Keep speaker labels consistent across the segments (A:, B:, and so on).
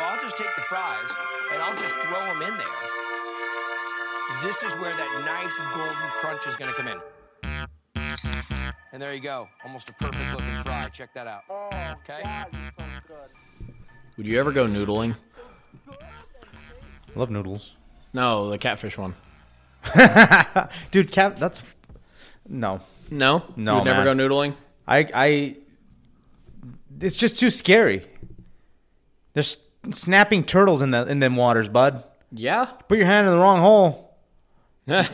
A: well, I'll just take the fries and I'll just throw them in there. This is where that nice golden crunch is going to come in. And there you go. Almost a perfect looking fry. Check that out. Okay?
B: Would you ever go noodling?
C: I love noodles.
B: No, the catfish one.
C: Dude, cap that's no.
B: No,
C: No,
B: You'd never
C: man.
B: go noodling.
C: I I it's just too scary. There's snapping turtles in the in them waters, bud.
B: Yeah.
C: Put your hand in the wrong hole, you're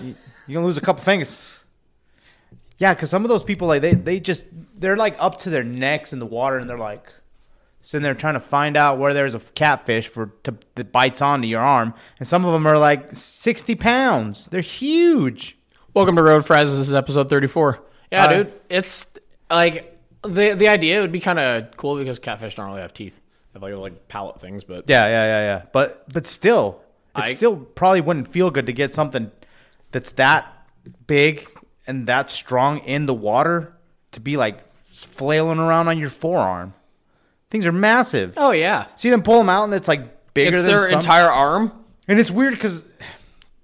C: gonna lose a couple fingers. Yeah, because some of those people like they they just they're like up to their necks in the water and they're like sitting there trying to find out where there's a catfish for to that bites onto your arm, and some of them are like sixty pounds. They're huge.
B: Welcome to Road Fries. This is episode 34. Yeah,
C: Uh,
B: dude. It's like the the idea would be kind of cool because catfish don't really have teeth. Have like like palate things, but
C: Yeah, yeah, yeah, yeah. But but still, it
B: I-
C: still probably wouldn't feel good to get something that's that big and that strong in the water to be like flailing around on your forearm. Things are massive.
B: oh yeah,
C: See them pull them out, and it's like bigger
B: it's
C: than
B: their
C: some-
B: entire arm.
C: And it's weird because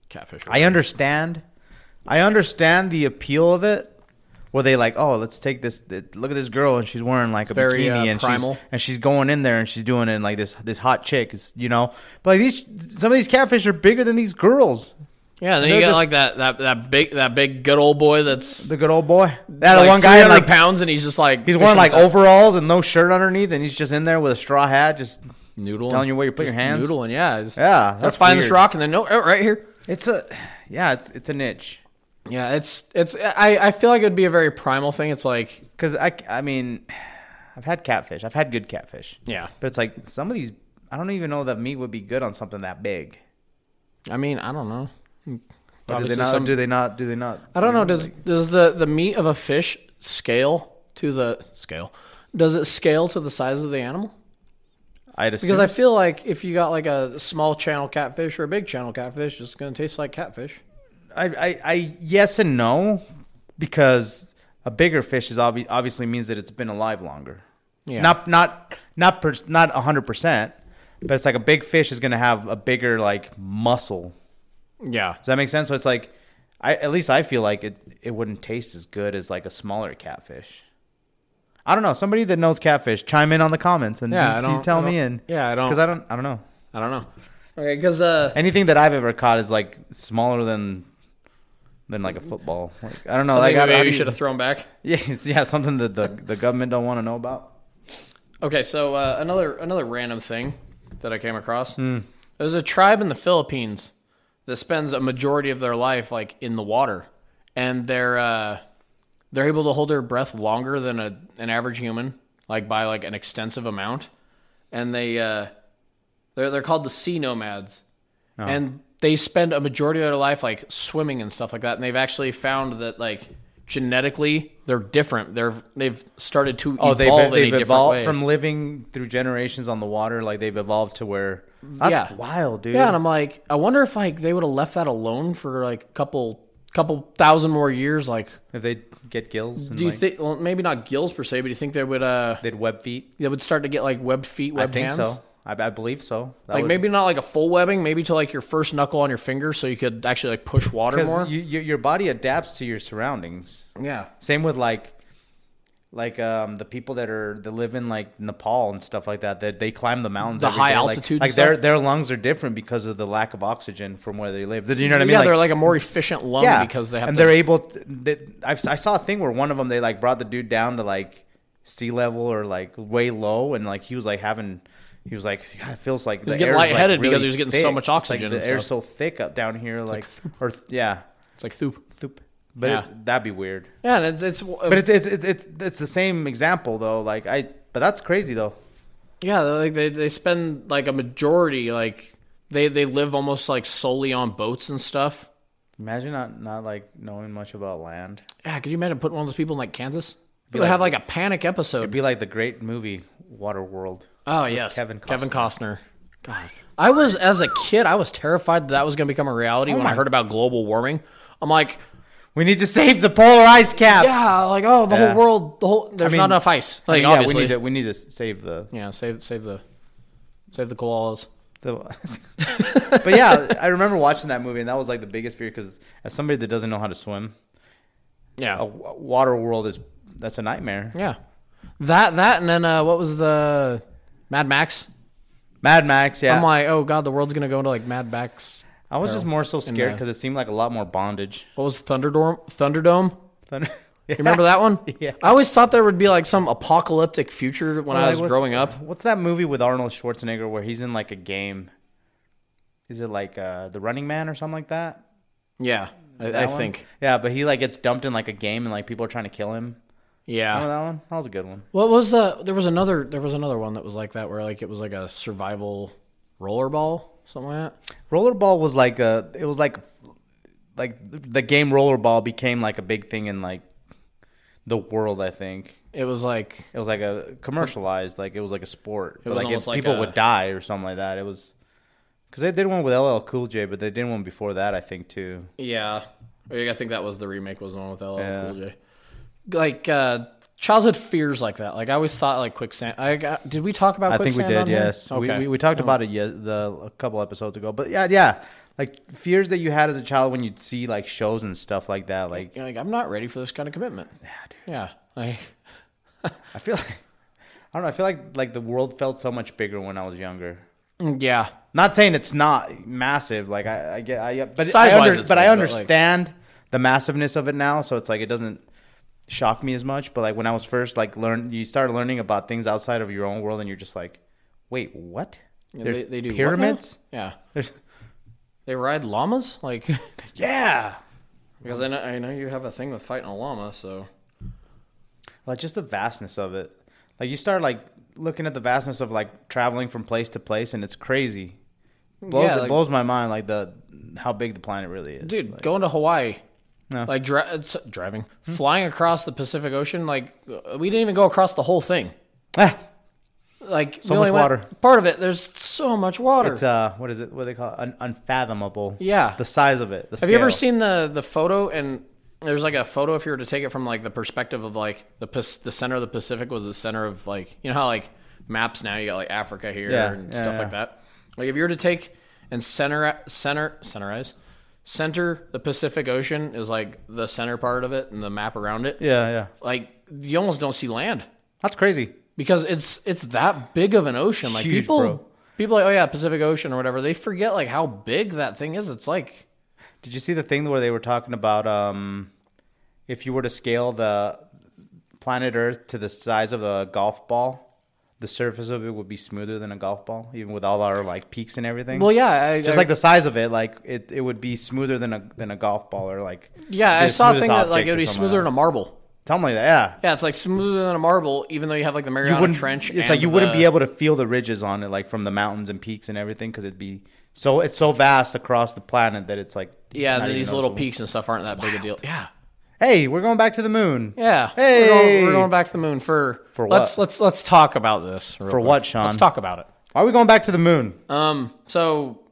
B: Catfish.
C: I understand, I understand the appeal of it. Where they like, oh, let's take this. th- Look at this girl, and she's wearing like a
B: very,
C: bikini,
B: uh,
C: and
B: primal.
C: she's and she's going in there, and she's doing it in like this this hot chick, is you know. But like these, some of these catfish are bigger than these girls.
B: yeah, then
C: they're
B: you got
C: just-
B: like that, that that big that big good old boy that's
C: The good old boy. That
B: like
C: one guy, in,
B: 300
C: like
B: pounds, and he's just like
C: he's wearing like
B: stuff.
C: overalls and no shirt underneath, and he's just in there with a straw hat, just
B: noodling,
C: telling you where you put your hands.
B: Noodling, yeah, just,
C: yeah.
B: Let's
C: That's
B: find this rock, and then no, oh, right here.
C: It's a, yeah, it's it's a niche.
B: Yeah, it's it's. I I feel like it'd be a very primal thing. It's like
C: Because I, I mean, I've had catfish. I've had good catfish.
B: yeah.
C: But it's like some of these, I don't even know that meat would be good on something that big.
B: I mean, I don't know.
C: Do they not?
B: some-
C: do they not? Do they not?
B: I don't know. Does does the the meat of a fish scale to the scale? Does it scale to the size of the animal?
C: I'd
B: Because I feel like if you got like a small channel catfish or a big channel catfish, it's going to taste like catfish.
C: I, I, I, yes and no, because a bigger fish is obvi- obviously means that it's been alive longer.
B: Yeah.
C: Not, not, not, per, not hundred percent, but it's like a big fish is going to have a bigger like muscle.
B: Yeah.
C: Does that make sense? So it's like, I at least I feel like it, it wouldn't taste as good as like a smaller catfish. I don't know. Somebody that knows catfish, chime in on the comments and
B: Yeah, I
C: you tell me
B: don't-
C: and
B: yeah, I don't-
C: because I don't, I don't know.
B: I don't know. Okay, because uh,
C: Anything that I've ever caught is like smaller than than like a football. Like, I don't know.
B: something
C: Like, I-
B: maybe
C: you-
B: should have thrown back.
C: Yeah, yeah, something that the the government don't want to know about.
B: Okay, so uh, another another random thing that I came across. There's a tribe in the Philippines that spends a majority of their life like in the water, and they're uh, they're able to hold their breath longer than a, an average human, like by like an extensive amount. And they uh, they're they're called the sea nomads, and they spend a majority of their life like swimming and stuff like that. And they've actually found that like genetically they're different. They're they've started to
C: Oh, they've
B: evolve
C: they've evolved from living through generations on the water. Like they've evolved to where that's
B: Yeah.
C: wild, dude.
B: Yeah, and I'm like, I wonder if like they would have left that alone for like a couple couple thousand more years. Like,
C: if they get gills, and
B: do you
C: like,
B: think? Well, maybe not gills per se, but do you think they would uh
C: they'd web feet?
B: they would start to get like webbed feet,
C: I think
B: hands?
C: so. I, I believe so. That
B: Like
C: would-
B: maybe not like a full webbing, maybe to like your first knuckle on your finger, so you could actually like push water more.
C: because you, you, your body adapts to your surroundings.
B: yeah,
C: Same with like like um the people that are that live in like Nepal and stuff like that that they climb the mountains
B: The
C: every
B: high
C: day. Like-
B: altitude
C: like,
B: and
C: their
B: stuff?
C: their lungs are different because of the lack of oxygen from where they live Do you know what I mean
B: yeah, they're like a more efficient lung because they have.
C: and
B: to,
C: they're able to, they, I've, I saw a thing where one of them they like brought the dude down to like sea level or like way low and like he was like having he was like God, it feels like the
B: getting
C: air's, like,
B: lightheaded because he was getting so much
C: It's, like,
B: oxygen
C: the air's so thick up down here like, or th- yeah
B: it's like thoop.
C: Thoop. but
B: Yeah.
C: it's that'd be weird
B: Yeah, and it's it's
C: but it's it's, it's it's it's the same example though. Like I, but that's crazy though.
B: yeah, like they they spend like a majority like they they live almost like solely on boats and stuff.
C: Imagine not not like knowing much about land.
B: Yeah, could you imagine putting one of those people in like Kansas? They would
C: like-
B: have like a panic episode.
C: It'd be like the great movie Waterworld.
B: Oh yes,
C: Kevin
B: Kevin
C: Costner.
B: Costner. God, I was as a kid, I was terrified that, that was going to become a reality when I
C: Oh
B: heard about global warming. I'm like,
C: We need to save the polar ice caps.
B: yeah, like oh, the
C: Yeah.
B: whole world, the whole there's
C: mean-
B: not enough ice.
C: I
B: Like
C: mean, yeah,
B: obviously,
C: we need to we need to save the
B: yeah, save save the Save the koalas.
C: The- but yeah, I remember watching that movie, and that was like the biggest fear because as somebody that doesn't know how to swim,
B: Yeah.
C: a water world is that's a nightmare.
B: Yeah. That that and then uh, what was the Mad Max?
C: Mad Max, yeah.
B: I'm like, oh god, the world's gonna go into like Mad Max.
C: I was just more so scared because it seemed like a lot more bondage.
B: What was Thunderdome? Thunderdome.
C: Thunder-
B: You remember that one?
C: Yeah.
B: I always thought there would be like some apocalyptic future when I
C: Like,
B: was
C: what's-
B: growing up.
C: What's that movie with Arnold Schwarzenegger where he's in like a game? Is it like uh, The Running Man or something like that?
B: Yeah, I,
C: That
B: I
C: one?
B: think.
C: Yeah, but he like gets dumped in like a game and like people are trying to kill him.
B: Yeah.
C: Remember that one? That was a good one.
B: What was the? There was another. There was another one that was like that, where like it was like a survival rollerball, something like that.
C: Rollerball was like a. It was like, like the game Rollerball became like a big thing in like the world. I think
B: It was like
C: it was like a commercialized. Like it was like a sport, but
B: was
C: like,
B: almost
C: it,
B: like
C: people
B: a-
C: would die or something like that. It was because they did one with LL Cool J, but they did one before that. I think too.
B: yeah. I think that was the remake. Was the one with LL
C: Yeah.
B: Cool J. Like uh, childhood fears like that. Like I always thought like quicksand. I got, did we talk about?
C: I think we did. Yes, we,
B: Okay.
C: we we talked about it yes, the a couple episodes ago. But yeah, yeah, like fears that you had as a child when you'd see like shows and stuff like that. Like
B: like I'm not ready for this kind of commitment. Yeah, dude. Yeah. Like,
C: I feel like I don't know. I feel like like the world felt so much bigger when I was younger.
B: yeah.
C: Not saying it's not massive. Like I, I get, I but I
B: Size-wise
C: under, but I
B: but, like-
C: understand the massiveness of it now. So it's like it doesn't shock me as much. But like when I was first like learn, you start learning about things outside of your own world, and you're just like, wait, what?
B: Yeah,
C: There's
B: they, they do
C: pyramids.
B: Yeah.
C: There's
B: They ride llamas. Like
C: yeah.
B: because I know I know you have a thing with fighting a llama. So
C: like just the vastness of it like you start like looking at the vastness of like traveling from place to place and it's crazy blows,
B: Yeah,
C: it blows my mind like the how big the planet really is
B: dude,
C: Like,
B: going to Hawaii.
C: No.
B: Like dri- driving, flying across the Pacific Ocean, like we didn't even go across the whole thing.
C: ah,
B: Like
C: So much
B: went-
C: water.
B: Part of it, there's so much water.
C: it's uh what is it what do they call it Un- unfathomable
B: Yeah.
C: the size of it the
B: Have you ever seen the the photo and there's like a photo if you were to take it from like the perspective of like the the center of the Pacific was the center of like you know how like maps now you got like Africa here
C: Yeah,
B: and
C: yeah,
B: stuff
C: yeah.
B: like that. Like if you were to take and center center centerize center the Pacific Ocean is like the center part of it and the map around it.
C: yeah yeah
B: Like you almost don't see land
C: that's crazy
B: because it's it's that big of an ocean. Like
C: Huge,
B: people
C: bro.
B: people are like oh yeah Pacific Ocean or whatever they forget like how big that thing is. It's like
C: did you see the thing where they were talking about um if you were to scale the planet earth to the size of a golf ball the surface of it would be smoother than a golf ball even with all our like peaks and everything
B: well yeah I,
C: just
B: I-
C: like the size of it, like it, it would be smoother than a than a golf ball or like
B: Yeah, I saw a thing that like it would be smoother
C: like
B: than a marble.
C: Something like that, yeah.
B: Yeah, it's like smoother than a marble, even though you have like the Mariana. Trench.
C: It's like you wouldn't be able to feel the ridges on it, like from the mountains and peaks and everything, because it'd be so it's so vast across the planet that it's like
B: Yeah, these little peaks and stuff aren't that big a deal. Yeah,
C: Hey, we're going back to the moon.
B: yeah.
C: Hey!
B: we're going, we're going back to the moon for
C: For
B: Let's let's let's talk about this. real
C: For
B: quick.
C: what, Sean?
B: Let's talk about it.
C: Why are we going back to the moon?
B: Um, so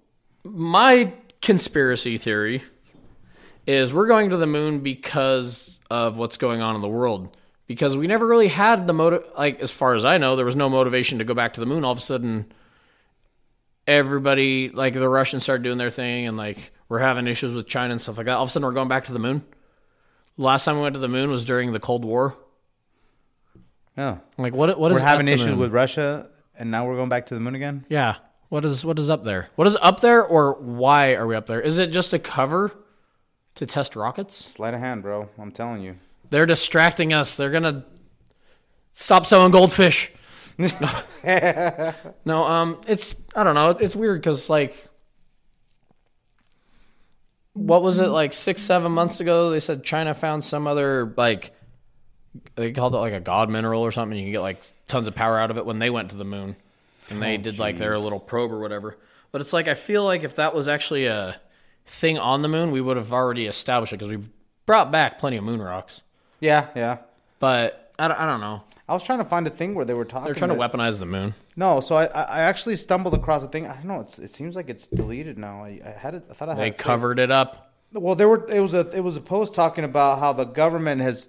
B: my conspiracy theory is we're going to the moon because of what's going on in the world. Because we never really had the motive, like as far as I know, there was no motivation to go back to the moon. All of a sudden, everybody, like the Russians, started doing their thing, and like we're having issues with China and stuff like that. All of a sudden, we're going back to the moon. Last time we went to the moon was during the Cold War.
C: Yeah,
B: Like what? What is
C: we're having issues
B: moon?
C: with Russia, and now we're going back to the moon again.
B: Yeah. What is what is up there? What is up there, or why are we up there? Is it just a cover to test rockets?
C: Sleight of hand, bro. I'm telling you.
B: They're distracting us. They're gonna stop selling goldfish. no, um, it's I don't know. It's weird because like, what was it like six seven months ago? They said China found some other like they called it like a god mineral or something. You can get like tons of power out of it when they went to the moon, and they oh, did like their little probe or whatever. But it's like I feel like if that was actually a thing on the moon, we would have already established it because we've brought back plenty of moon rocks.
C: Yeah, yeah.
B: But I don't, I don't know.
C: I was trying to find a thing where they were talking.
B: They're trying to weaponize the moon.
C: No, so I, I actually stumbled across a thing. I don't know. It's, it seems like it's deleted now. I, I had it. I thought I had
B: They
C: it saved.
B: covered it up.
C: Well, there were. It was a. It was a post talking about how the government has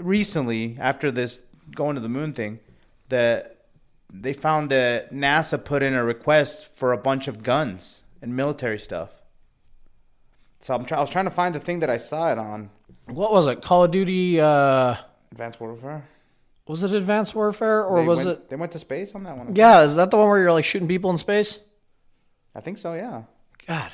C: recently, after this going to the moon thing, that they found that NASA put in a request for a bunch of guns and military stuff. So I'm try- I was trying to find the thing that I saw it on
B: What was it? Call of Duty? Uh,
C: Advanced Warfare.
B: was it Advanced Warfare or
C: They
B: was
C: went,
B: it?
C: They went to space on that one.
B: Yeah, is that the one where you're like shooting people in space?
C: I think so. Yeah.
B: God,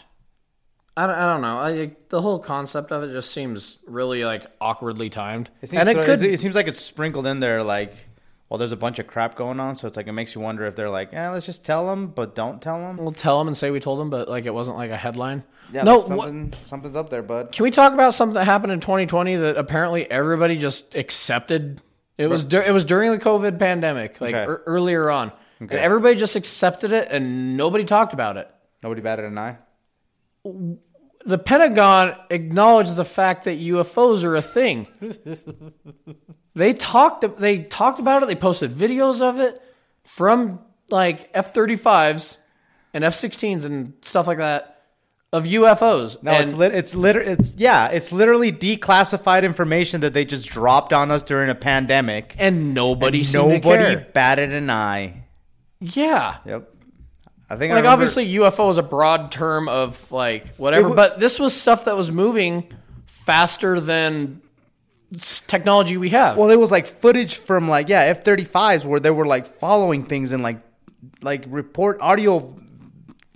B: I don't, I don't know. I, the whole concept of it just seems really like awkwardly timed,
C: It seems
B: and it could.
C: it seems like it's sprinkled in there like well there's a bunch of crap going on so it's like it makes you wonder if they're like yeah let's just tell them but don't tell them
B: We'll tell them and say we told them, but like it wasn't like a headline.
C: yeah
B: no,
C: like something something's up there bud
B: Can we talk about something that happened in 2020 that apparently everybody just accepted? It was dur- it was during the COVID pandemic, like
C: Okay.
B: ear- earlier on,
C: Okay.
B: and everybody just accepted it and nobody talked about it.
C: nobody batted an eye
B: The Pentagon acknowledged the fact that UFOs are a thing. they talked they talked about it. They posted videos of it from like F-35s and F-16s and stuff like that of UFOs.
C: no
B: and
C: it's lit it's liter- it's yeah it's literally declassified information that they just dropped on us during a pandemic
B: and nobody to
C: nobody batted an eye
B: Yeah.
C: yep i think I
B: Like
C: remember-
B: obviously UFO is a broad term of like whatever,
C: wa-
B: but this was stuff that was moving faster than technology we have.
C: Well, it was like footage from like yeah F thirty fives where they were like following things and like like report audio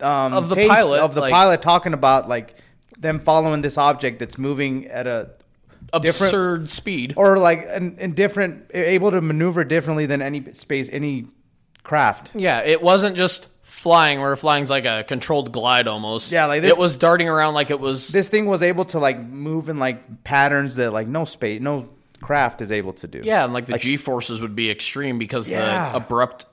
C: um,
B: Of the pilot,
C: of the
B: like-
C: pilot talking about like them following this object that's moving at a
B: Absurd speed.
C: or like in different able to maneuver differently than any space any craft.
B: Yeah, it wasn't just flying where flying's like a controlled glide almost.
C: Yeah, like this-
B: it was darting around like it was
C: This thing was able to like move in like patterns that like no space no craft is able to do.
B: Yeah, and like the G forces would be extreme because
C: Yeah.
B: the abrupt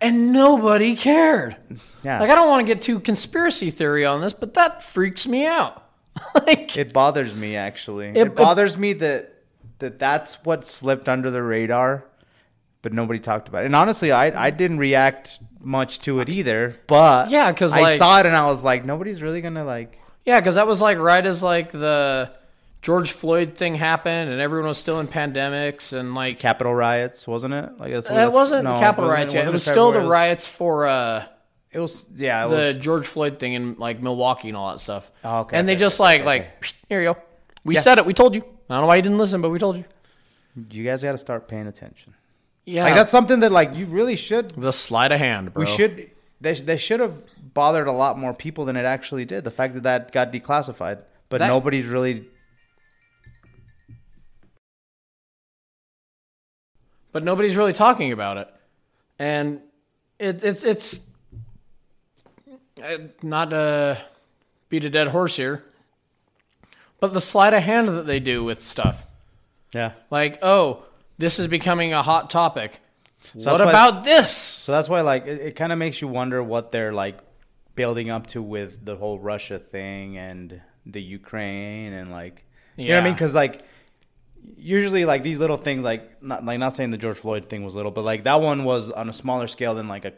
B: and nobody cared.
C: Yeah.
B: Like I don't want to get too conspiracy theory on this, but that freaks me out. like
C: It bothers me actually. It,
B: it-
C: bothers me that that that's what slipped under the radar, but nobody talked about it. And honestly, I I didn't react much to it either. But
B: Yeah, 'cause,
C: I
B: like-
C: saw it and I was like, nobody's really gonna like.
B: Yeah, because that was like right as like the George Floyd thing happened, and everyone was still in pandemics, and like
C: Capitol riots, wasn't it? Like that's,
B: it wasn't
C: no,
B: Capitol
C: capital
B: riots. It
C: wasn't
B: was still the riots for uh,
C: It was yeah. It
B: the
C: was,
B: George Floyd thing in like Milwaukee and all that stuff.
C: Oh, okay,
B: and they
C: okay,
B: just
C: okay,
B: like like here you go. We said it. We told you. I don't know why you didn't listen, but we told you.
C: you guys got to start paying attention.
B: Yeah,
C: Like that's something that like you really should.
B: the sleight of hand, bro.
C: We should. They, they should have bothered a lot more people than it actually did. The fact that that got declassified, but
B: That-
C: nobody's really
B: but nobody's really talking about it, and it, it it's uh, not to beat a dead horse here, but the sleight of hand that they do with stuff,
C: yeah.
B: like oh, this is becoming a hot topic.
C: So
B: what
C: that's why-
B: about this?
C: So that's why, like, it, it kind of makes you wonder what they're like building up to with the whole Russia thing and the Ukraine and like, you know what I mean? Because like, usually like these little things, like not like not saying the George Floyd thing was little, but like that one was on a smaller scale than like a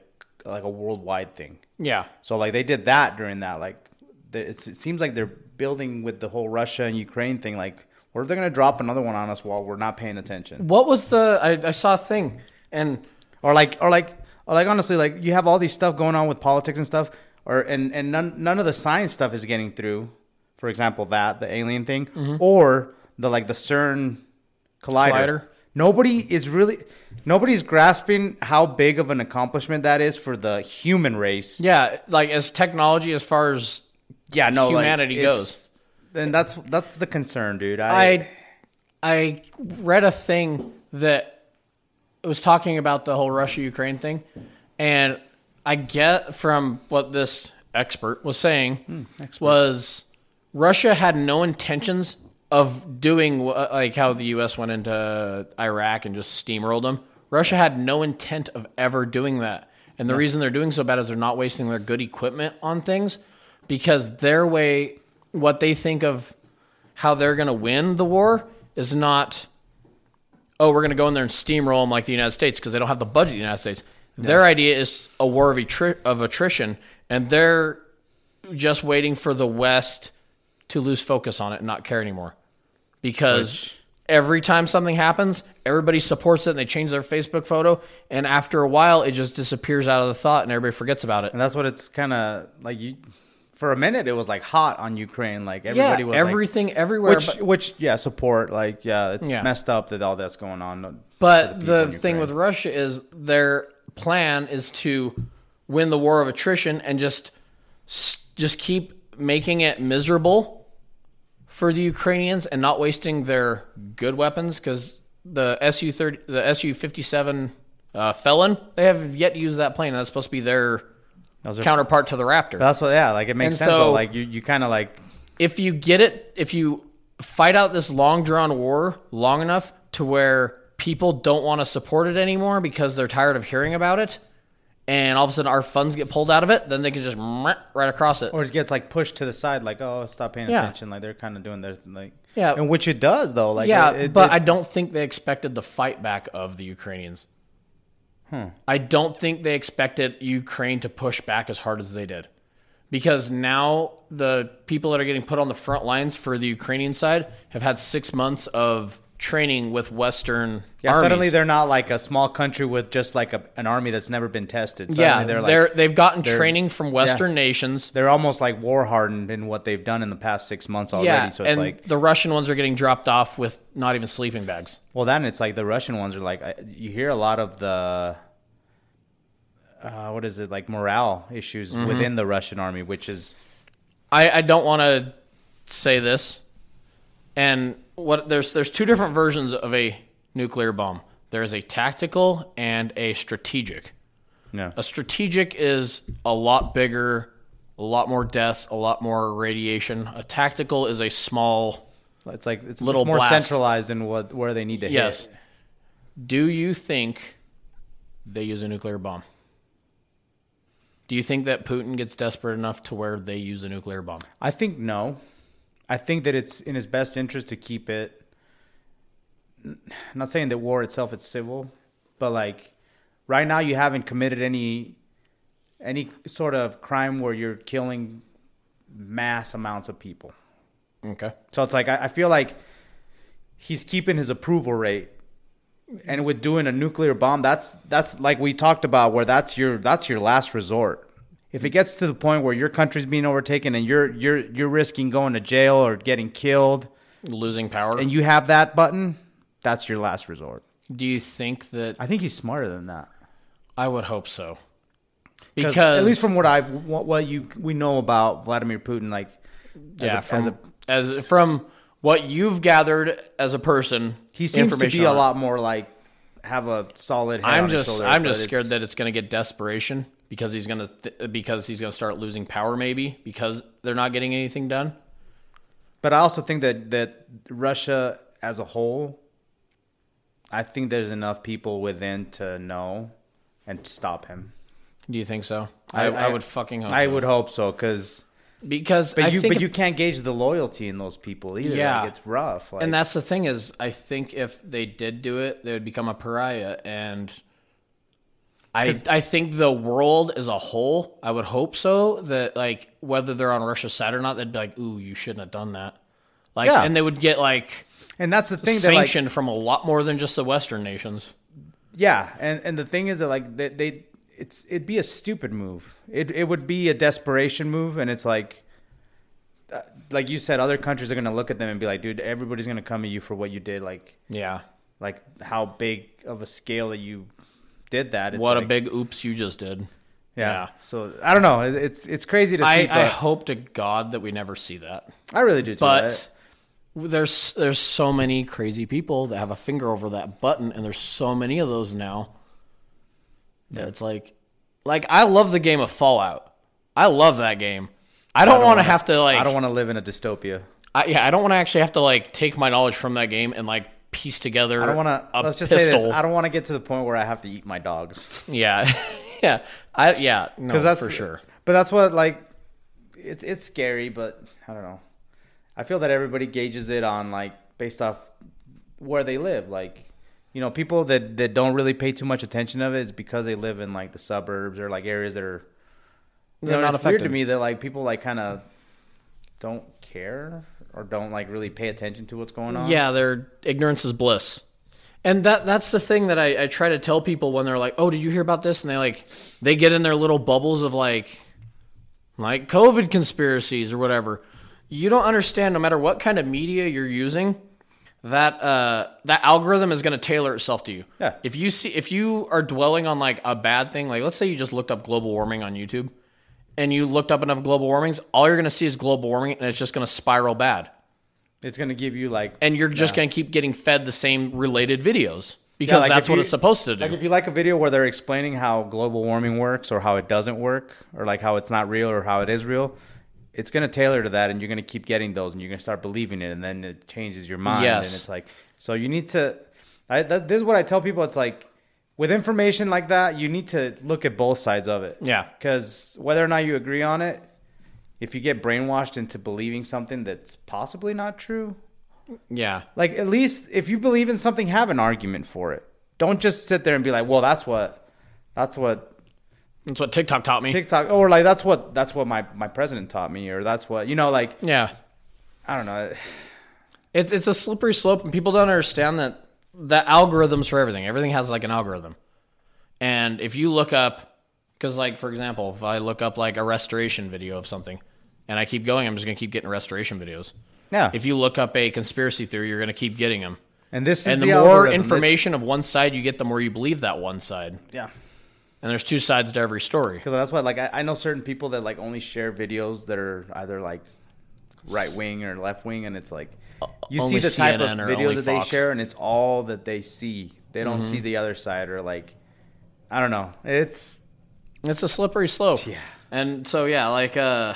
C: like a worldwide thing.
B: Yeah,
C: So like they did that during that. Like, it's, it seems like they're building with the whole Russia and Ukraine thing. Like, what if they're gonna drop another one on us while we're not paying attention?
B: what was the? I, I saw a thing, and
C: or like or like or like honestly like you have all these stuff going on with politics and stuff or and and none none of the science stuff is getting through for example that the alien thing mm-hmm. or the like the CERN collider.
B: Collider.
C: nobody is really nobody's grasping how big of an accomplishment that is for the human race
B: yeah, like as technology, as far as
C: yeah no like,
B: Humanity
C: it's-
B: goes.
C: And that's that's the concern dude i,
B: I I read a thing that was talking about the whole Russia Ukraine thing, and I get from what this expert was saying hmm, was Russia had no intentions of doing like how the U.S. went into Iraq and just steamrolled them. Russia had no intent of ever doing that, and the reason they're doing so bad is they're not wasting their good equipment on things because their way, what they think of how they're going to win the war is not, oh, we're going to go in there and steamroll them like the United States because they don't have the budget of the United States. Their idea is a war of, attri- of attrition, and they're just waiting for the West to lose focus on it and not care anymore. Because every time something happens, everybody supports it and they change their Facebook photo. And after a while, it just disappears out of the thought and everybody forgets about it.
C: And that's what it's kind of like. You, for a minute, it was like hot on Ukraine. Like everybody
B: yeah,
C: was like-
B: everything everywhere.
C: which,
B: but
C: which, yeah, support. Like, yeah, it's
B: Yeah.
C: messed up that all that's going on.
B: but
C: for
B: the, thing with Russia is their plan is to win the war of attrition and just just keep making it miserable for the Ukrainians and not wasting their good weapons because the Su thirty the Su fifty seven uh, felon they have yet to use that plane and that's supposed to be their counterpart to the Raptor.
C: That's what, yeah, like it makes
B: And
C: sense.
B: so-
C: though. Like you, you kind of like
B: if you get it, if you fight out this long drawn war long enough to where people don't want to support it anymore because they're tired of hearing about it, and all of a sudden our funds get pulled out of it, then they can just right across it.
C: or it gets like pushed to the side, like oh, stop paying
B: Yeah.
C: attention. Like they're kind of doing their like,
B: Yeah.
C: and which it does though. Like
B: yeah,
C: it, it-
B: but
C: it-
B: I don't think they expected the fight back of the Ukrainians. I don't think they expected Ukraine to push back as hard as they did. Because now the people that are getting put on the front lines for the Ukrainian side have had six months of training with Western
C: yeah,
B: armies.
C: suddenly they're not like a small country with just like a, an army that's never been tested. Suddenly
B: yeah,
C: they're
B: they're,
C: like
B: they've gotten
C: they're-
B: training from Western nations.
C: they're almost like war hardened in what they've done in the past six months already.
B: Yeah,
C: so it's
B: and
C: like
B: the Russian ones are getting dropped off with not even sleeping bags.
C: Well, then it's like the Russian ones are like you hear a lot of the uh, what is it like morale issues
B: Mm-hmm.
C: within the Russian army, which is
B: I, I don't want to say this, and what there's there's two different versions of a nuclear bomb. There's a tactical and a strategic.
C: yeah,
B: A strategic is a lot bigger, a lot more deaths, a lot more radiation. A tactical is a small.
C: it's like it's
B: Little
C: little more
B: blast.
C: centralized in what where they need to
B: Yes.
C: hit.
B: Do you think they use a nuclear bomb? Do you think that Putin gets desperate enough to where they use a nuclear bomb?
C: I think no. I think that it's in his best interest to keep it. I'm not saying that war itself is civil, but like right now you haven't committed any any sort of crime where you're killing mass amounts of people.
B: Okay.
C: So it's like I, I feel like he's keeping his approval rate, and with doing a nuclear bomb, that's that's like we talked about, where that's your that's your last resort. If it gets to the point where your country's being overtaken and you're you're you're risking going to jail or getting killed,
B: Losing power.
C: and you have that button, that's your last resort.
B: Do you think that
C: I think he's smarter than that.
B: I would hope so. Because
C: at least from what I've what, what you we know about Vladimir Putin, like as
B: yeah,
C: a-
B: from,
C: as a
B: as from what you've gathered as a person,
C: he seems to be a lot more like have a solid. Head
B: I'm just I'm just scared that it's going to get desperation because he's going to th- because he's to start losing power maybe because they're not getting anything done.
C: But I also think that that Russia as a whole, I think there's enough people within to know and stop him.
B: Do you think so? I, I, would fucking hope
C: I
B: so.
C: would hope so because.
B: because
C: But
B: I
C: you
B: think
C: but
B: if-
C: you can't gauge the loyalty in those people either.
B: Yeah.
C: like, it's rough. Like,
B: and that's the thing is I think if they did do it, they would become a pariah and I I think the world as a whole, I would hope so that like whether they're on Russia's side or not, they'd be like, "Ooh, you shouldn't have done that." Like,
C: Yeah.
B: and they would get like
C: and that's the thing that like
B: sanctioned from a lot more than just the Western nations.
C: yeah, and and the thing is that like they, they it's it'd be a stupid move. It it would be a desperation move, and it's like. uh, Like you said, other countries are gonna look at them and be like, "Dude, everybody's gonna come at you for what you did." Like,
B: Yeah,
C: like how big of a scale that you did that. It's
B: what a big oops you just did.
C: yeah.
B: yeah.
C: So I don't know. It's it's crazy to see,
B: I,
C: but
B: I hope to God that we never see that.
C: I really do. Too.
B: But there's there's so many crazy people that have a finger over that button, and there's so many of those now. That it's like, like I love the game of Fallout. I love that game. I don't, want to have to like.
C: I don't want to live in a dystopia.
B: I, yeah, I don't want to actually have to like take my knowledge from that game and like piece together.
C: I don't want to. Let's just
B: pistol.
C: say this. I don't want to get to the point where I have to eat my dogs.
B: Yeah, yeah, I yeah, no,
C: Because that's
B: for sure.
C: But that's what like. It's it's scary, but I don't know. I feel that everybody gauges it on like based off where they live. Like, you know, people that that don't really pay too much attention of it is because they live in like the suburbs or like areas that are. You
B: They're
C: know,
B: not
C: it's weird to me that like people like kind of don't care or don't like really pay attention to what's going on.
B: Yeah, their ignorance is bliss. And that that's the thing that I, I try to tell people when they're like, Oh, did you hear about this? And they like they get in their little bubbles of like like COVID conspiracies or whatever. You don't understand no matter what kind of media you're using, that uh that algorithm is gonna tailor itself to you.
C: Yeah.
B: If you see if you are dwelling on like a bad thing, like let's say you just looked up global warming on YouTube and you looked up enough global warmings, all you're gonna see is global warming and it's just gonna spiral bad
C: It's gonna give you like
B: and you're just
C: Yeah.
B: going to keep getting fed the same related videos because
C: like
B: that's what
C: you-
B: it's supposed to do.
C: Like if you like a video where they're explaining how global warming works or how it doesn't work or like how it's not real or how it is real, it's going to tailor to that and you're going to keep getting those and you're going to start believing it and then it changes your mind
B: Yes.
C: and it's like so you need to I that, this is what I tell people it's like with information like that, you need to look at both sides of it.
B: Yeah.
C: Cuz whether or not you agree on it, if you get brainwashed into believing something that's possibly not true,
B: yeah,
C: like at least if you believe in something, have an argument for it. Don't just sit there and be like, "Well, that's what, that's what
B: that's what TikTok taught me.
C: TikTok," or like that's what that's what my my president taught me, or that's what you know. Like
B: yeah,
C: I don't know.
B: it, it's a slippery slope, and people don't understand that the algorithms for everything. Everything has like an algorithm, and if you look up, because like for example, if I look up like a restoration video of something, and I keep going, I'm just going to keep getting restoration videos.
C: Yeah,
B: If you look up a conspiracy theory, you're going to keep getting them.
C: and this is
B: And the,
C: the,
B: more
C: algorithm.
B: information of one side you get, the more you believe that one side.
C: Yeah.
B: And there's two sides to every story.
C: Because that's why, like, I, I know certain people that like only share videos that are either like right wing or left wing, and it's like you see
B: only
C: the type
B: CNN
C: of
B: only
C: that they
B: Fox.
C: share, and it's all that they see. They don't
B: Mm-hmm.
C: see the other side, or like I don't know. It's
B: It's a slippery slope.
C: Yeah.
B: And so yeah, like uh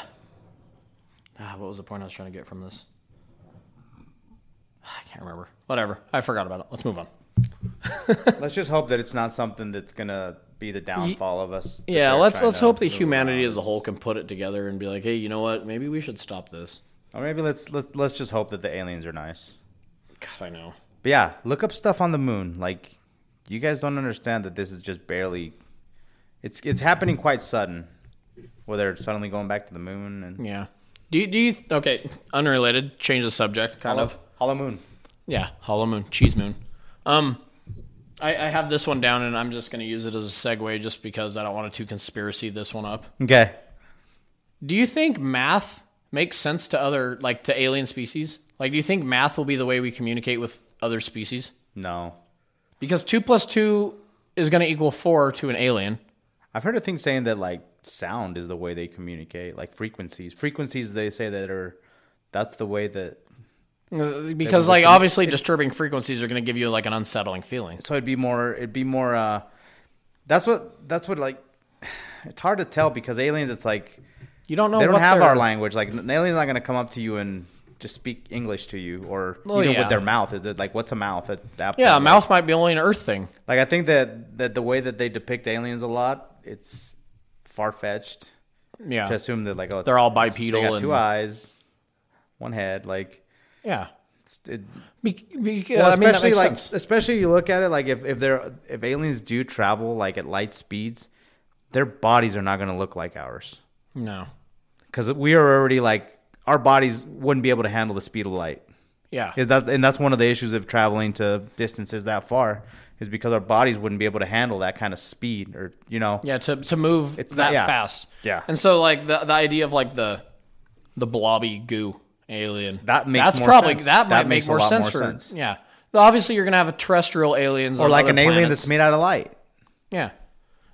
B: ah, what was the point I was trying to get from this? I can't remember. Whatever. I forgot about it. Let's move on.
C: let's just hope that it's not something that's gonna be the downfall of us.
B: Yeah, let's let's hope that humanity
C: around.
B: as a whole can put it together and be like, "Hey, you know what? Maybe we should stop this."
C: Or maybe let's let's let's just hope that the aliens are nice.
B: God, I know.
C: But yeah, look up stuff on the moon. Like you guys don't understand that this is just barely. It's it's happening quite sudden. Where they're suddenly going back to the moon and
B: Yeah. Do you, do you okay, unrelated, change the subject kind
C: hollow,
B: of.
C: hollow moon.
B: Yeah, hollow moon, cheese moon. Um, I, I have this one down, and I'm just going to use it as a segue, just because I don't want to too conspiracy this one up.
C: Okay.
B: Do you think math makes sense to other, like to alien species? Like, do you think math will be the way we communicate with other species?
C: No,
B: Because two plus two is going to equal four to an alien.
C: I've heard a thing saying that like sound is the way they communicate, like frequencies. Frequencies they say that are that's the way that.
B: Uh, Because, like, obviously, disturbing frequencies are going to give you like an unsettling feeling.
C: So it'd be more. It'd be more. uh That's what. That's what like. It's hard to tell because aliens. It's like
B: You don't know.
C: they don't have our language. Like an alien's not going to come up to you and just speak English to you, or
B: Well,
C: even
B: yeah.
C: with their mouth. Is it like what's a mouth at that?
B: Yeah, a mouth might be only an Earth thing.
C: Like I think that that the way that they depict aliens a lot, it's far fetched
B: Yeah.
C: to assume that like oh,
B: They're all bipedal
C: They got two eyes, one head. Like
B: yeah.
C: it's, it,
B: Be, be, uh,
C: well,
B: I mean,
C: especially like
B: sense.
C: especially you look at it like if if they're if aliens do travel like at light speeds, their bodies are not going to look like ours
B: No.
C: because we are already like our bodies wouldn't be able to handle the speed of light.
B: Yeah.
C: Is that and that's one of the issues of traveling to distances that far is because our bodies wouldn't be able to handle that kind of speed or you know
B: Yeah, to to move
C: It's
B: that
C: not- yeah.
B: fast.
C: Yeah.
B: And so like the the idea of like the the blobby goo alien.
C: That makes
B: that's
C: more
B: probably
C: sense.
B: that might
C: That
B: make more sense
C: more
B: for
C: sense.
B: yeah. Obviously you're gonna have a terrestrial aliens
C: or like an alien that's made out of light.
B: Yeah.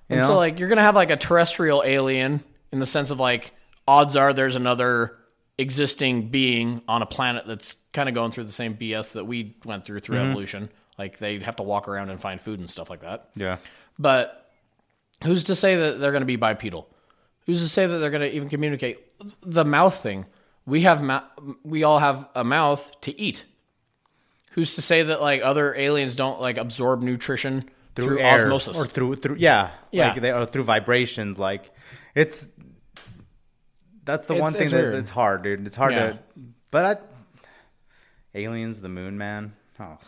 C: You
B: And so like you're gonna have like a terrestrial alien in the sense of like odds are there's another existing being on a planet that's kind of going through the same BS that we went through through
C: Mm-hmm.
B: evolution. Like they have to walk around and find food and stuff like that.
C: Yeah.
B: But who's to say that they're going to be bipedal? Who's to say that they're going to even communicate? The mouth thing. We have ma- we all have a mouth to eat. Who's to say that like other aliens don't like absorb nutrition through,
C: air
B: osmosis?
C: or through through yeah
B: Yeah.
C: like they, or through vibrations like it's that's the
B: It's-
C: one thing
B: it's
C: that's
B: weird.
C: it's hard dude it's hard
B: Yeah.
C: to but I, aliens the moon man oh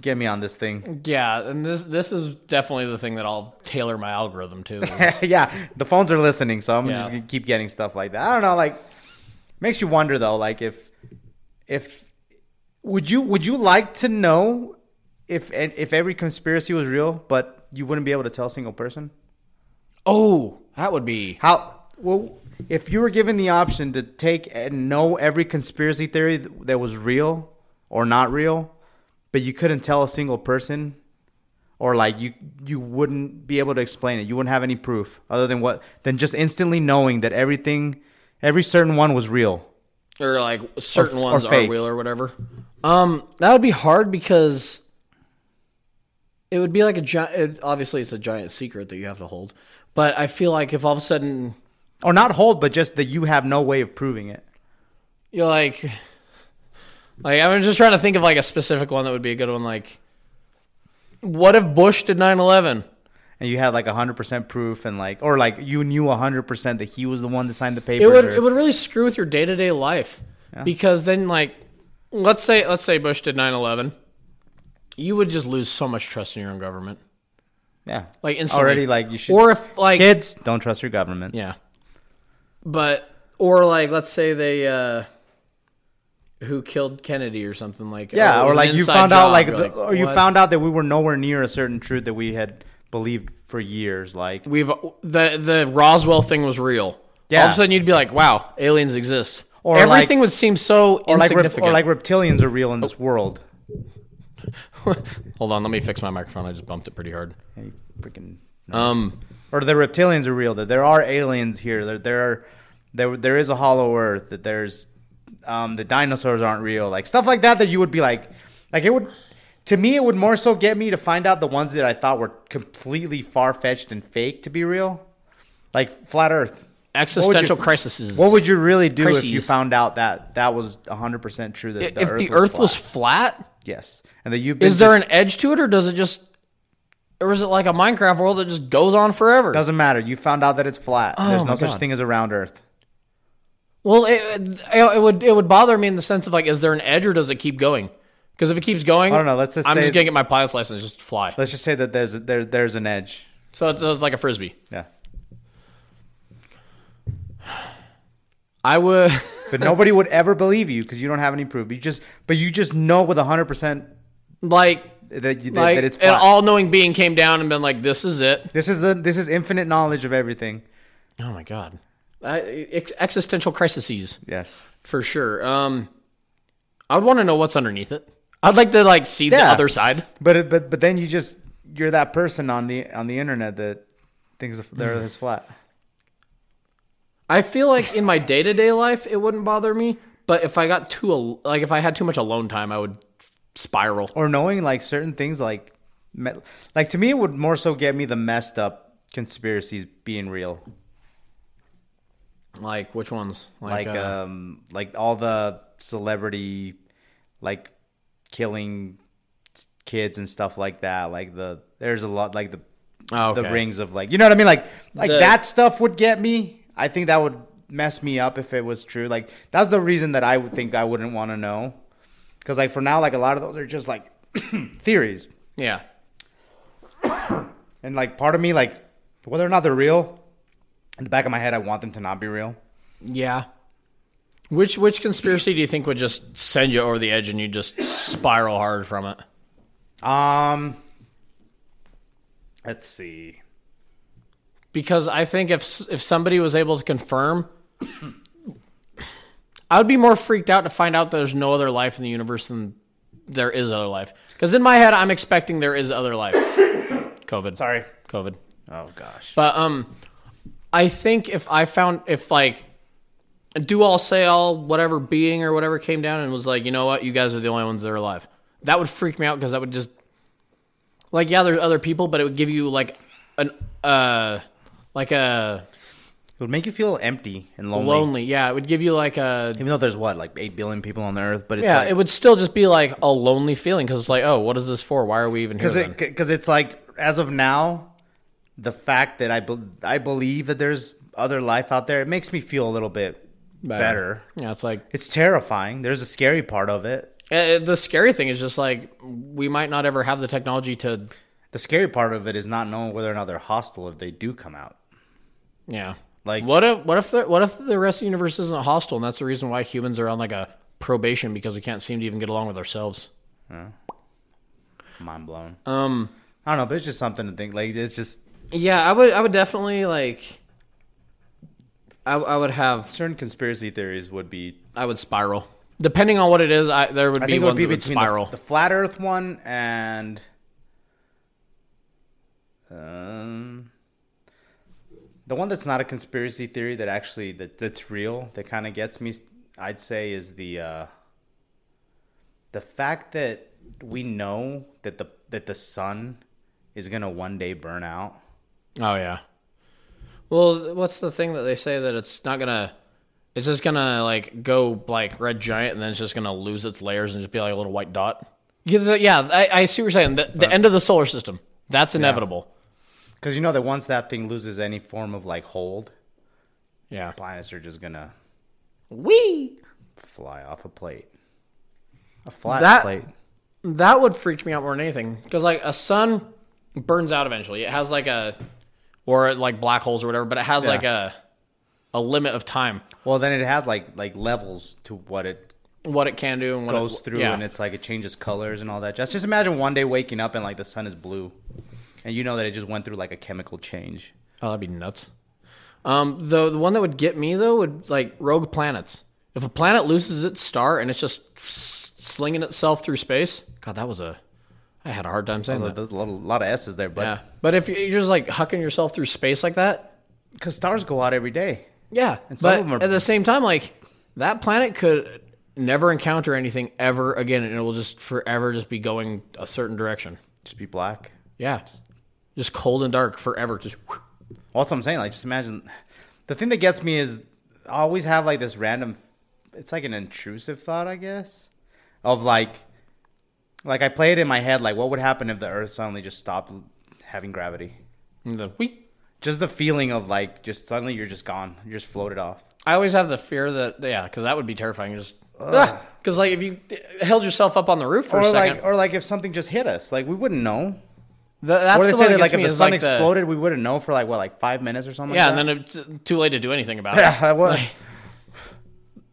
C: get me on this thing
B: yeah, and this this is definitely the thing that I'll tailor my algorithm to.
C: yeah the phones are listening so I'm
B: Yeah.
C: just gonna keep getting stuff like that I don't know like Makes you wonder though, like if if would you would you like to know if if every conspiracy was real, but you wouldn't be able to tell a single person?
B: Oh, that would be.
C: How well if you were given the option to take and know every conspiracy theory that was real or not real, but you couldn't tell a single person or like you you wouldn't be able to explain it. You wouldn't have any proof other than what than just instantly knowing that everything every certain one was real.
B: or like certain
C: or
B: ones are
C: fake.
B: real or whatever. Um, that would be hard because it would be like a giant. Obviously, it's a giant secret that you have to hold. But I feel like if all of a sudden
C: Or not hold, but just that you have no way of proving it.
B: you're like, like I'm just trying to think of like a specific one that would be a good one. Like, what if Bush did 9/11?
C: And you had like hundred percent proof, and like, or like you knew hundred percent that he was the one that signed the papers.
B: It would
C: or-
B: it would really screw with your day to day life because then like let's say let's say Bush did 9/11, you would just lose so much trust in your own government.
C: Yeah,
B: Like instantly.
C: already like you should.
B: or if like
C: kids don't trust your government.
B: Yeah. But or like let's say they uh who killed Kennedy or something like
C: Yeah,
B: it
C: or like you found out like, the, or you
B: what?
C: found out that we were nowhere near a certain truth that we had believed for years. Like
B: we've the the Roswell thing was real.
C: Yeah.
B: All of a sudden you'd be like, "Wow, aliens exist."
C: Or
B: everything
C: like-
B: would seem so
C: or like
B: insignificant.
C: or like reptilians are real in this world.
B: Hold on, let me fix my microphone. I just bumped it pretty hard.
C: Yeah, you freaking
B: Um
C: or the reptilians are real. That there are aliens here. There there are there there is a hollow earth. That there's um, the dinosaurs aren't real. Like stuff like that. That you would be like, like it would. To me, it would more so get me to find out the ones that I thought were completely far fetched and fake to be real, like flat Earth.
B: existential
C: you-
B: crises.
C: What would you really do if you found out that that was 100% true that
B: if
C: the Earth
B: the
C: was
B: earth was
C: flat? Yes, and that you've been
B: Is there
C: just-
B: an edge to it or does it just or is it like a Minecraft world that just goes on forever?
C: doesn't matter. You found out that it's flat. Oh there's
B: Oh
C: no such
B: God.
C: thing as a round Earth.
B: Well, it, it would it would bother me in the sense of like, is there an edge or does it keep going? Because if it keeps going,
C: I don't know, let's just
B: I'm
C: say-
B: just gonna get my pilot's license and just fly.
C: Let's just say that there's a, there there's an edge.
B: So it's, it's like a frisbee.
C: Yeah,
B: I would.
C: but nobody would ever believe you because you don't have any proof. You just but you just know with 100%
B: like
C: that, you, that,
B: like
C: that it's
B: an all-knowing being came down and been like, "This is it."
C: this is the this is infinite knowledge of everything.
B: Oh my god, I, ex- existential crises
C: Yes.
B: for sure. Um, I would want to know what's underneath it. I'd like to like see the other side.
C: But but but then you just you're that person on the on the internet that thinks the Earth is flat.
B: I feel like in my day to day life it wouldn't bother me, but if I got too al- like if I had too much alone time, I would spiral.
C: or knowing like certain things like me- like to me it would more so get me the messed up conspiracies being real.
B: Like which ones?
C: like
B: uh,
C: um like all the celebrity like killing kids and stuff like that. Like the there's a lot like the
B: oh,
C: the rings of like you know what i mean? Like like
B: The-
C: that stuff would get me i think that would mess me up if it was true like that's the reason that i would think i wouldn't want to know because like for now like a lot of those are just like theories
B: Yeah.
C: And like part of me, like whether or not they're real, in the back of my head, I want them to not be real.
B: Yeah. Which which conspiracy do you think would just send you over the edge and you just spiral hard from it?
C: Um, let's see.
B: Because I think if if somebody was able to confirm, I would be more freaked out to find out there's no other life in the universe than there is other life. Because in my head, I'm expecting there is other life. COVID.
C: Sorry.
B: COVID.
C: Oh gosh.
B: But um, I think if I found if like do all say all whatever being or whatever came down and was like, you know what, you guys are the only ones that are alive. That would freak me out because that would just like yeah, there's other people, but it would give you like an uh like a
C: It would make you feel empty and lonely.
B: lonely. Yeah, it would give you like a
C: Even though there's what like eight billion people on the earth, but it's
B: yeah,
C: like,
B: it would still just be like a lonely feeling because it's like, oh, what is this for? Why are we even here?
C: because it it's like as of now, the fact that I be, I believe that there's other life out there, it makes me feel a little bit better.
B: Yeah, it's like
C: It's terrifying. There's a scary part of it.
B: uh, the scary thing is just like we might not ever have the technology to
C: The scary part of it is not knowing whether or not they're hostile if they do come out.
B: Yeah.
C: Like,
B: What if what if the what if the rest of the universe isn't hostile and that's the reason why humans are on like a probation because we can't seem to even get along with ourselves?
C: mind blown.
B: Um
C: I don't know, but it's just something to think. Like, it's just
B: yeah, I would I would definitely like I, I would have
C: certain conspiracy theories would be.
B: I would spiral. Depending on what it is, I there would
C: I
B: be
C: think it would
B: ones
C: be
B: that would
C: between the,
B: spiral.
C: the flat Earth one and. Um, the one that's not a conspiracy theory that actually that that's real that kind of gets me i'd say is the uh the fact that we know that the that the sun is gonna one day burn out
B: Oh yeah. Well, what's the thing that they say that it's not gonna? It's just gonna like go like red giant, and then it's just gonna lose its layers and just be like a little white dot. Yeah, yeah I, I see what you're saying. The, the end of the solar system. That's inevitable.
C: Because you know that once that thing loses any form of like hold
B: Yeah.
C: planets are just gonna
B: We
C: fly off a plate a flat
B: That-
C: plate
B: that would freak me out more than anything because like a sun burns out eventually. It has like a or like black holes or whatever, but it has
C: Yeah.
B: like a a limit of time
C: well then it has like like levels to what it
B: what it can do and what it
C: goes
B: it,
C: through
B: yeah.
C: and it's like it changes colors and all that. Just just imagine one day waking up and like the sun is blue, and you know that it just went through like a chemical change.
B: Oh, that'd be nuts. Um, the the one that would get me though would like rogue planets. If a planet loses its star and it's just slinging itself through space, God, that was a. I had a hard time saying that.
C: there's a lot, a lot of S's there,
B: Yeah,
C: but
B: but if you're just like hucking yourself through space like that,
C: because stars go out every day.
B: yeah.
C: And some
B: but
C: of 'em are-
B: at the same time, like that planet could never encounter anything ever again, and it will just forever just be going a certain direction.
C: Just be black.
B: Yeah, just cold and dark forever. Just
C: that's what I'm saying like just imagine. The thing that gets me is I always have like this random. It's like an intrusive thought, I guess, of like, like I play it in my head. Like, what would happen if the Earth suddenly just stopped having gravity?
B: and then we.
C: Just the feeling of like, just suddenly you're just gone. You're just floated off.
B: I always have the fear that yeah, because that would be terrifying. Just because ah, like if you held yourself up on the roof for
C: or
B: a second,
C: like or like if something just hit us like we wouldn't know
B: th- that's
C: they
B: the
C: say
B: one
C: that like if the sun
B: like, the-
C: exploded we wouldn't know for like what like five minutes or something
B: yeah,
C: like
B: and then it's too late to do anything about it.
C: yeah that was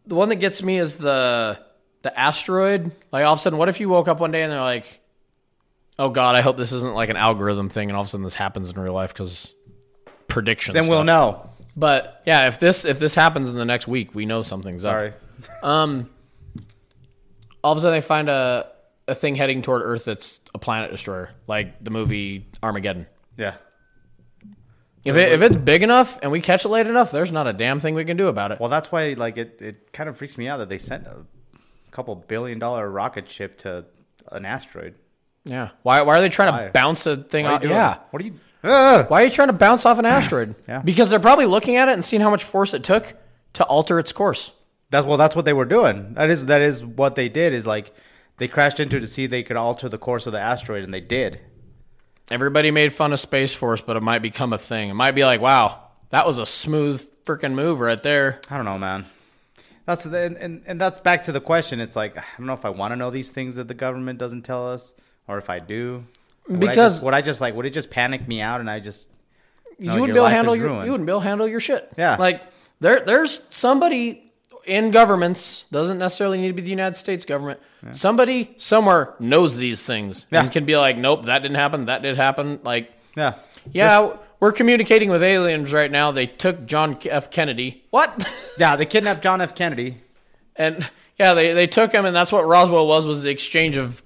B: The one that gets me is the the asteroid. Like all of a sudden, what if you woke up one day and they're like, "Oh God, I hope this isn't like an algorithm thing," and all of a sudden this happens in real life because predictions.
C: then we'll know
B: But yeah, if this if this happens in the next week, we know something's up.
C: sorry
B: Um, all of a sudden they find a a thing heading toward Earth that's a planet destroyer, like the movie Armageddon.
C: yeah
B: If it, if it's big enough and we catch it late enough, there's not a damn thing we can do about it.
C: well that's why like it it kind of freaks me out that they sent a couple billion dollar rocket ship to an asteroid
B: Yeah. Why why are they trying
C: Why?
B: to bounce a thing
C: are
B: off?
C: doing?
B: Yeah.
C: what are you.
B: Why are you trying to bounce off an asteroid?
C: Yeah.
B: Because they're probably looking at it and seeing how much force it took to alter its course.
C: that's well that's what they were doing that is that is what they did is like they crashed into it to see they could alter the course of the asteroid and they did
B: Everybody made fun of Space Force, but it might become a thing. It might be like, wow, that was a smooth freaking move right there.
C: I don't know, man. That's the, and, and and that's back to the question. It's like I don't know if I want to know these things that the government doesn't tell us, or if I do. Would I
B: Because-
C: just, would I just like would it just panic me out and I just
B: you
C: No,
B: wouldn't
C: your
B: be able to handle your
C: ruined.
B: you wouldn't be able to handle your shit.
C: Yeah.
B: Like there there's somebody in governments doesn't necessarily need to be the United States government. Somebody somewhere knows these things
C: Yeah.
B: and can be like, nope, that didn't happen. That did happen. Like,
C: yeah
B: yeah, we're communicating with aliens right now. They took John F. Kennedy. What?
C: yeah they kidnapped John F Kennedy.
B: and yeah, they they took him, and that's what Roswell was was the exchange of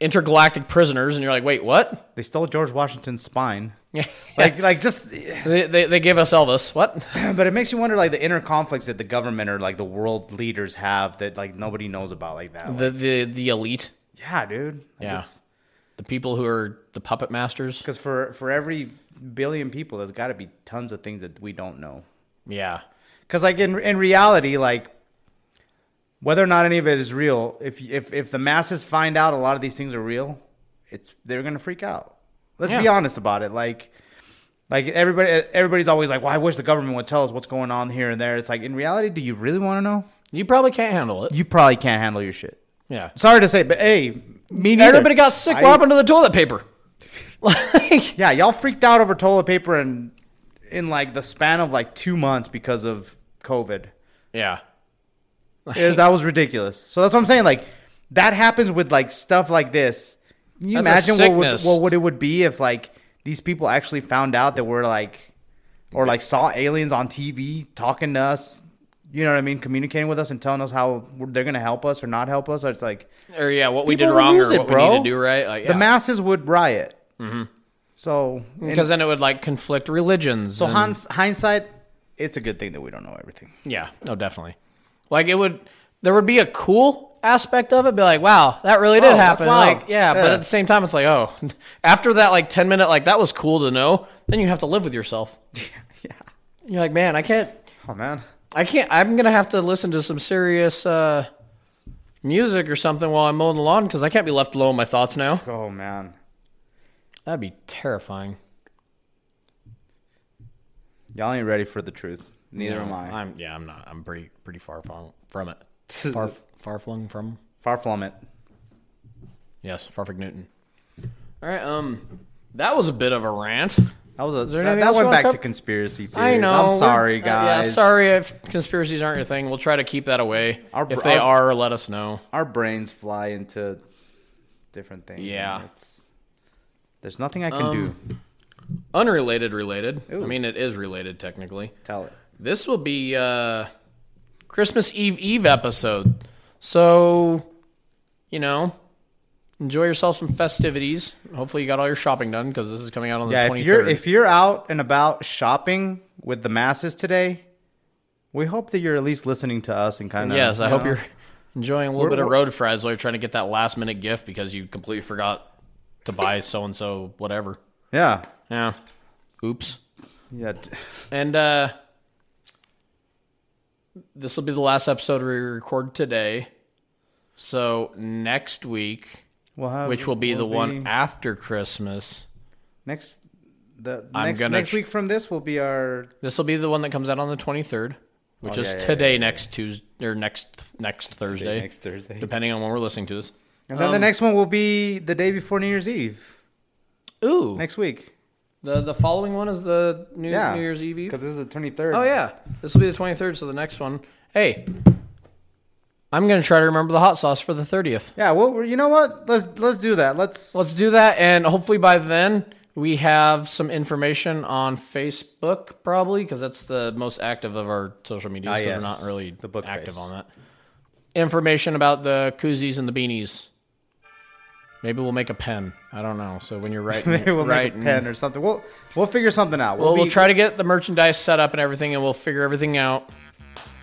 B: intergalactic prisoners. And you're like, wait, what?
C: They stole George Washington's spine.
B: Yeah.
C: Like like just,
B: They, they, they gave us Elvis. What?
C: but it makes you wonder like the inner conflicts that the government or like the world leaders have that like nobody knows about like that. Like,
B: The the the elite,
C: yeah, dude.
B: Yeah. the people who are the puppet masters.
C: Because for for every billion people, there's got to be tons of things that we don't know.
B: Yeah,
C: Because like in in reality, like whether or not any of it is real, if if if the masses find out a lot of these things are real, it's they're gonna freak out. Let's be honest about it. Like like everybody everybody's always like, well, I wish the government would tell us what's going on here and there. It's like in reality, do you really want to know?
B: you probably can't handle it.
C: You probably can't handle your shit.
B: Yeah,
C: Sorry to say, but hey, me neither.
B: everybody got sick.
C: I-
B: what happened to the toilet paper? like,
C: Yeah, y'all freaked out over toilet paper and in like the span of like two months because of COVID.
B: Yeah.
C: Yeah, that was ridiculous. So that's what I'm saying. Like that happens with like stuff like this. Can you imagine what would, what would it would be if like these people actually found out that we're like or like saw aliens on TV talking to us? You know what I mean? Communicating with us and telling us how they're gonna help us or not help us. Or it's like
B: Or yeah, what we did wrong or
C: it,
B: what
C: bro.
B: we need to do right. Like,
C: the masses would riot. Mm-hmm. So
B: because then it would like conflict religions.
C: so
B: and-
C: hindsight, it's a good thing that we don't know everything.
B: Yeah, no, definitely. Like it would, there would be a cool aspect of it. Be like, wow, that really did
C: Oh, that's
B: happen.
C: wild.
B: Like, yeah, but
C: Yeah.
B: at the same time, it's like, oh, after that, like ten minute, like that was cool to know. Then you have to live with yourself.
C: yeah.
B: You're like, man, I can't,
C: Oh man.
B: I can't. I'm gonna have to listen to some serious uh, music or something while I'm mowing the lawn because I can't be left alone with my thoughts now.
C: Oh man.
B: That'd be terrifying.
C: Y'all ain't ready for the truth. Neither
B: No,
C: am I.
B: I'm yeah, I'm not. I'm pretty pretty far from from it. Far far flung from.
C: Far from it.
B: Yes, Farfig Newton. All right, um, that was a bit of a rant.
C: That was a that, that went back to conspiracy theories.
B: I know.
C: I'm sorry,
B: uh,
C: guys.
B: yeah, sorry if conspiracies aren't your thing. We'll try to keep that away.
C: Our-
B: if they
C: our-
B: are, let us know.
C: Our brains fly into different things.
B: Yeah.
C: it's- there's nothing I can
B: Um,
C: do.
B: Unrelated, related. I mean, it is related technically.
C: Tell it.
B: This will be uh, Christmas Eve Eve episode. So, you know, enjoy yourself some festivities. Hopefully, you got all your shopping done because this is coming out on the
C: Yeah, if you're if you're out and about shopping with the masses today, we hope that you're at least listening to us and kind of.
B: Yes, I hope you're enjoying a little
C: We're-
B: bit of road fries while you're trying to get that last minute gift because you completely forgot to buy so and so whatever.
C: Yeah.
B: Yeah. Oops.
C: Yeah.
B: And uh this will be the last episode we record today. So next week,
C: We'll have,
B: which will be
C: we'll
B: the one after Christmas,
C: next. The next next
B: tr-
C: week from this will be our
B: this will be the one that comes out on the 23rd, which
C: Oh,
B: is
C: yeah, yeah,
B: today
C: yeah,
B: next Tuesday or next next Thursday,
C: next Thursday,
B: depending on when we're listening to this.
C: and then the
B: um,
C: next one will be the day before New Year's Eve
B: Ooh.
C: next week.
B: The the following one is the New,
C: Yeah,
B: New Year's Eve. Eve?
C: because this is the twenty third.
B: Oh yeah, this will be the twenty third. So the next one, hey, I'm gonna try to remember the hot sauce for the thirtieth.
C: Yeah, well, you know what? Let's let's do that. Let's
B: Let's do that, and hopefully by then we have some information on Facebook, probably because that's the most active of our social medias.
C: Ah,
B: 'cause
C: yes,
B: We're not really
C: the book
B: active
C: face.
B: on that. Information about the koozies and the beanies. Maybe we'll make a pen. I don't know. So when you're writing,
C: maybe we'll make a pen or something. We'll we'll figure something out.
B: Well, we'll
C: be-
B: try to get the merchandise set up and everything, and we'll figure everything out.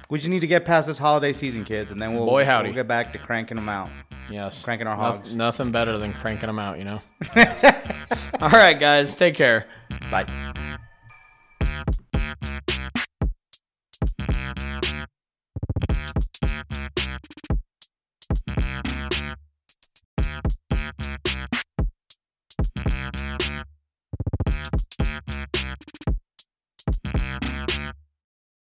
C: We just need to get past this holiday season, kids, and then we'll
B: Boy, howdy.
C: we'll get back to cranking them out.
B: Yes.
C: Cranking our hogs.
B: Nothing better than cranking them out, you know? All right, guys. Take care.
C: Bye.